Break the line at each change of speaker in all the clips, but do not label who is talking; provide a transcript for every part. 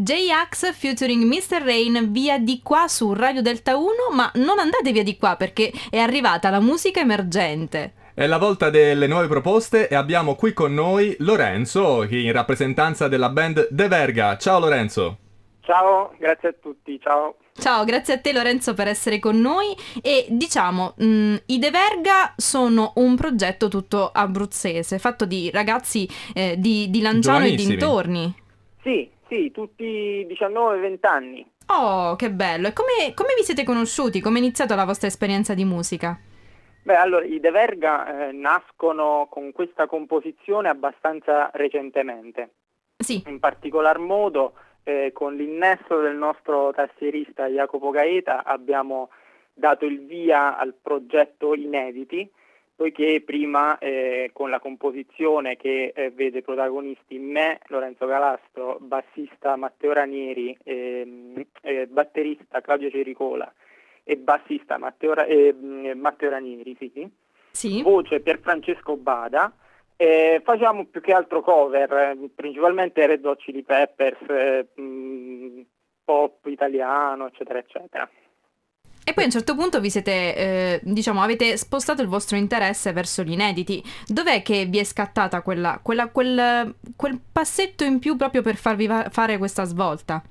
J-Ax featuring Mr. Rain via di qua su Radio Delta 1, ma non andate via di qua perché è arrivata la musica emergente.
È la volta delle nuove proposte e abbiamo qui con noi Lorenzo in rappresentanza della band De Verga. Ciao Lorenzo.
Ciao, grazie a tutti, ciao.
Ciao, grazie a te Lorenzo per essere con noi e diciamo, mh, i De Verga sono un progetto tutto abruzzese, fatto di ragazzi eh, di, di Lanciano e dintorni.
Sì, sì, tutti 19-20 anni.
Oh, che bello! E come, come, vi siete conosciuti? Come è iniziata la vostra esperienza di musica?
Beh, allora, i De Verga eh, nascono con questa composizione abbastanza recentemente.
Sì.
In particolar modo eh, con l'innesto del nostro tastierista Jacopo Gaeta abbiamo dato il via al progetto Inediti, poiché prima eh, con la composizione che eh, vede protagonisti me, Lorenzo Galastro, bassista Matteo Ranieri, ehm, batterista Claudio Cericola e bassista Matteo, Matteo Ranieri, sì.
Sì.
voce per Francesco Bada, eh, facciamo più che altro cover, eh, principalmente Red Hot Chili Peppers, eh, mh, mm, pop italiano, eccetera, eccetera.
E poi a un certo punto vi siete, eh, diciamo, avete spostato il vostro interesse verso gli inediti. Dov'è che vi è scattata quella, quella, quel, quel passetto in più proprio per farvi va- fare questa svolta?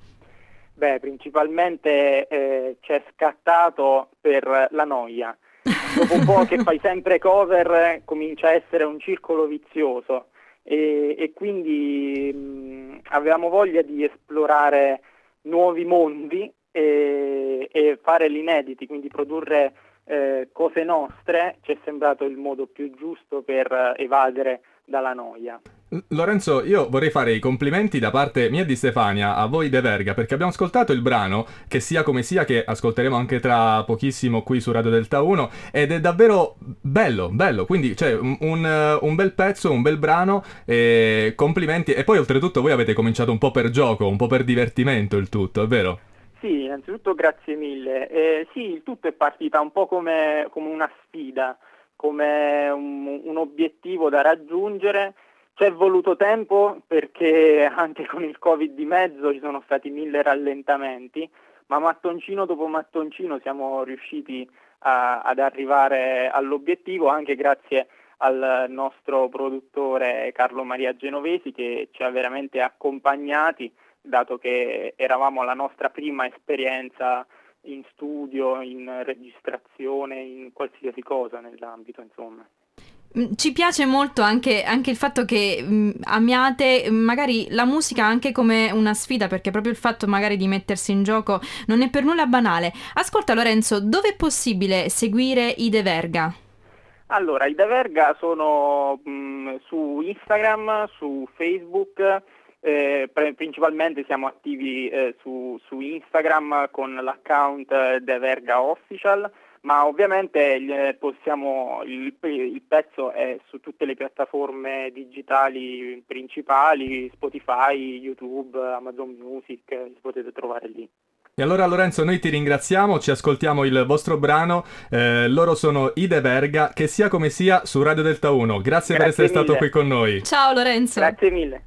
Beh, principalmente eh, c'è scattato per la noia dopo un po' che fai sempre cover comincia a essere un circolo vizioso e, e quindi mh, avevamo voglia di esplorare nuovi mondi e, e fare gli quindi produrre eh, cose nostre ci è sembrato il modo più giusto per evadere dalla noia.
Lorenzo, io vorrei fare i complimenti da parte mia di Stefania a voi De Verga perché abbiamo ascoltato il brano, che sia come sia, che ascolteremo anche tra pochissimo qui su Radio Delta 1 ed è davvero bello, bello, quindi cioè un, un bel pezzo, un bel brano, e complimenti e poi oltretutto voi avete cominciato un po' per gioco, un po' per divertimento il tutto, è vero?
Sì, innanzitutto grazie mille. Eh, sì, il tutto è partita un po' come, come una sfida, come un, un obiettivo da raggiungere ci è voluto tempo perché anche con il Covid di mezzo ci sono stati mille rallentamenti, ma mattoncino dopo mattoncino siamo riusciti a, ad arrivare all'obiettivo anche grazie al nostro produttore Carlo Maria Genovesi che ci ha veramente accompagnati dato che eravamo alla nostra prima esperienza in studio, in registrazione, in qualsiasi cosa nell'ambito insomma.
Mm, ci piace molto anche, anche, il fatto che mh, mm, amiate magari la musica anche come una sfida, perché proprio il fatto magari di mettersi in gioco non è per nulla banale. Ascolta Lorenzo, dove è possibile seguire i De Verga?
Allora, i De Verga sono mh, mm, su Instagram, su Facebook, eh, principalmente siamo attivi eh, su, su, Instagram con l'account De Verga Official ma ovviamente possiamo, il, il, pezzo è su tutte le piattaforme digitali principali, Spotify, YouTube, Amazon Music, li potete trovare lì.
E allora Lorenzo noi ti ringraziamo, ci ascoltiamo il vostro brano, eh, loro sono Ide Verga, che sia come sia su Radio Delta 1. Grazie, Grazie per essere mille. stato qui con noi.
Ciao Lorenzo.
Grazie mille.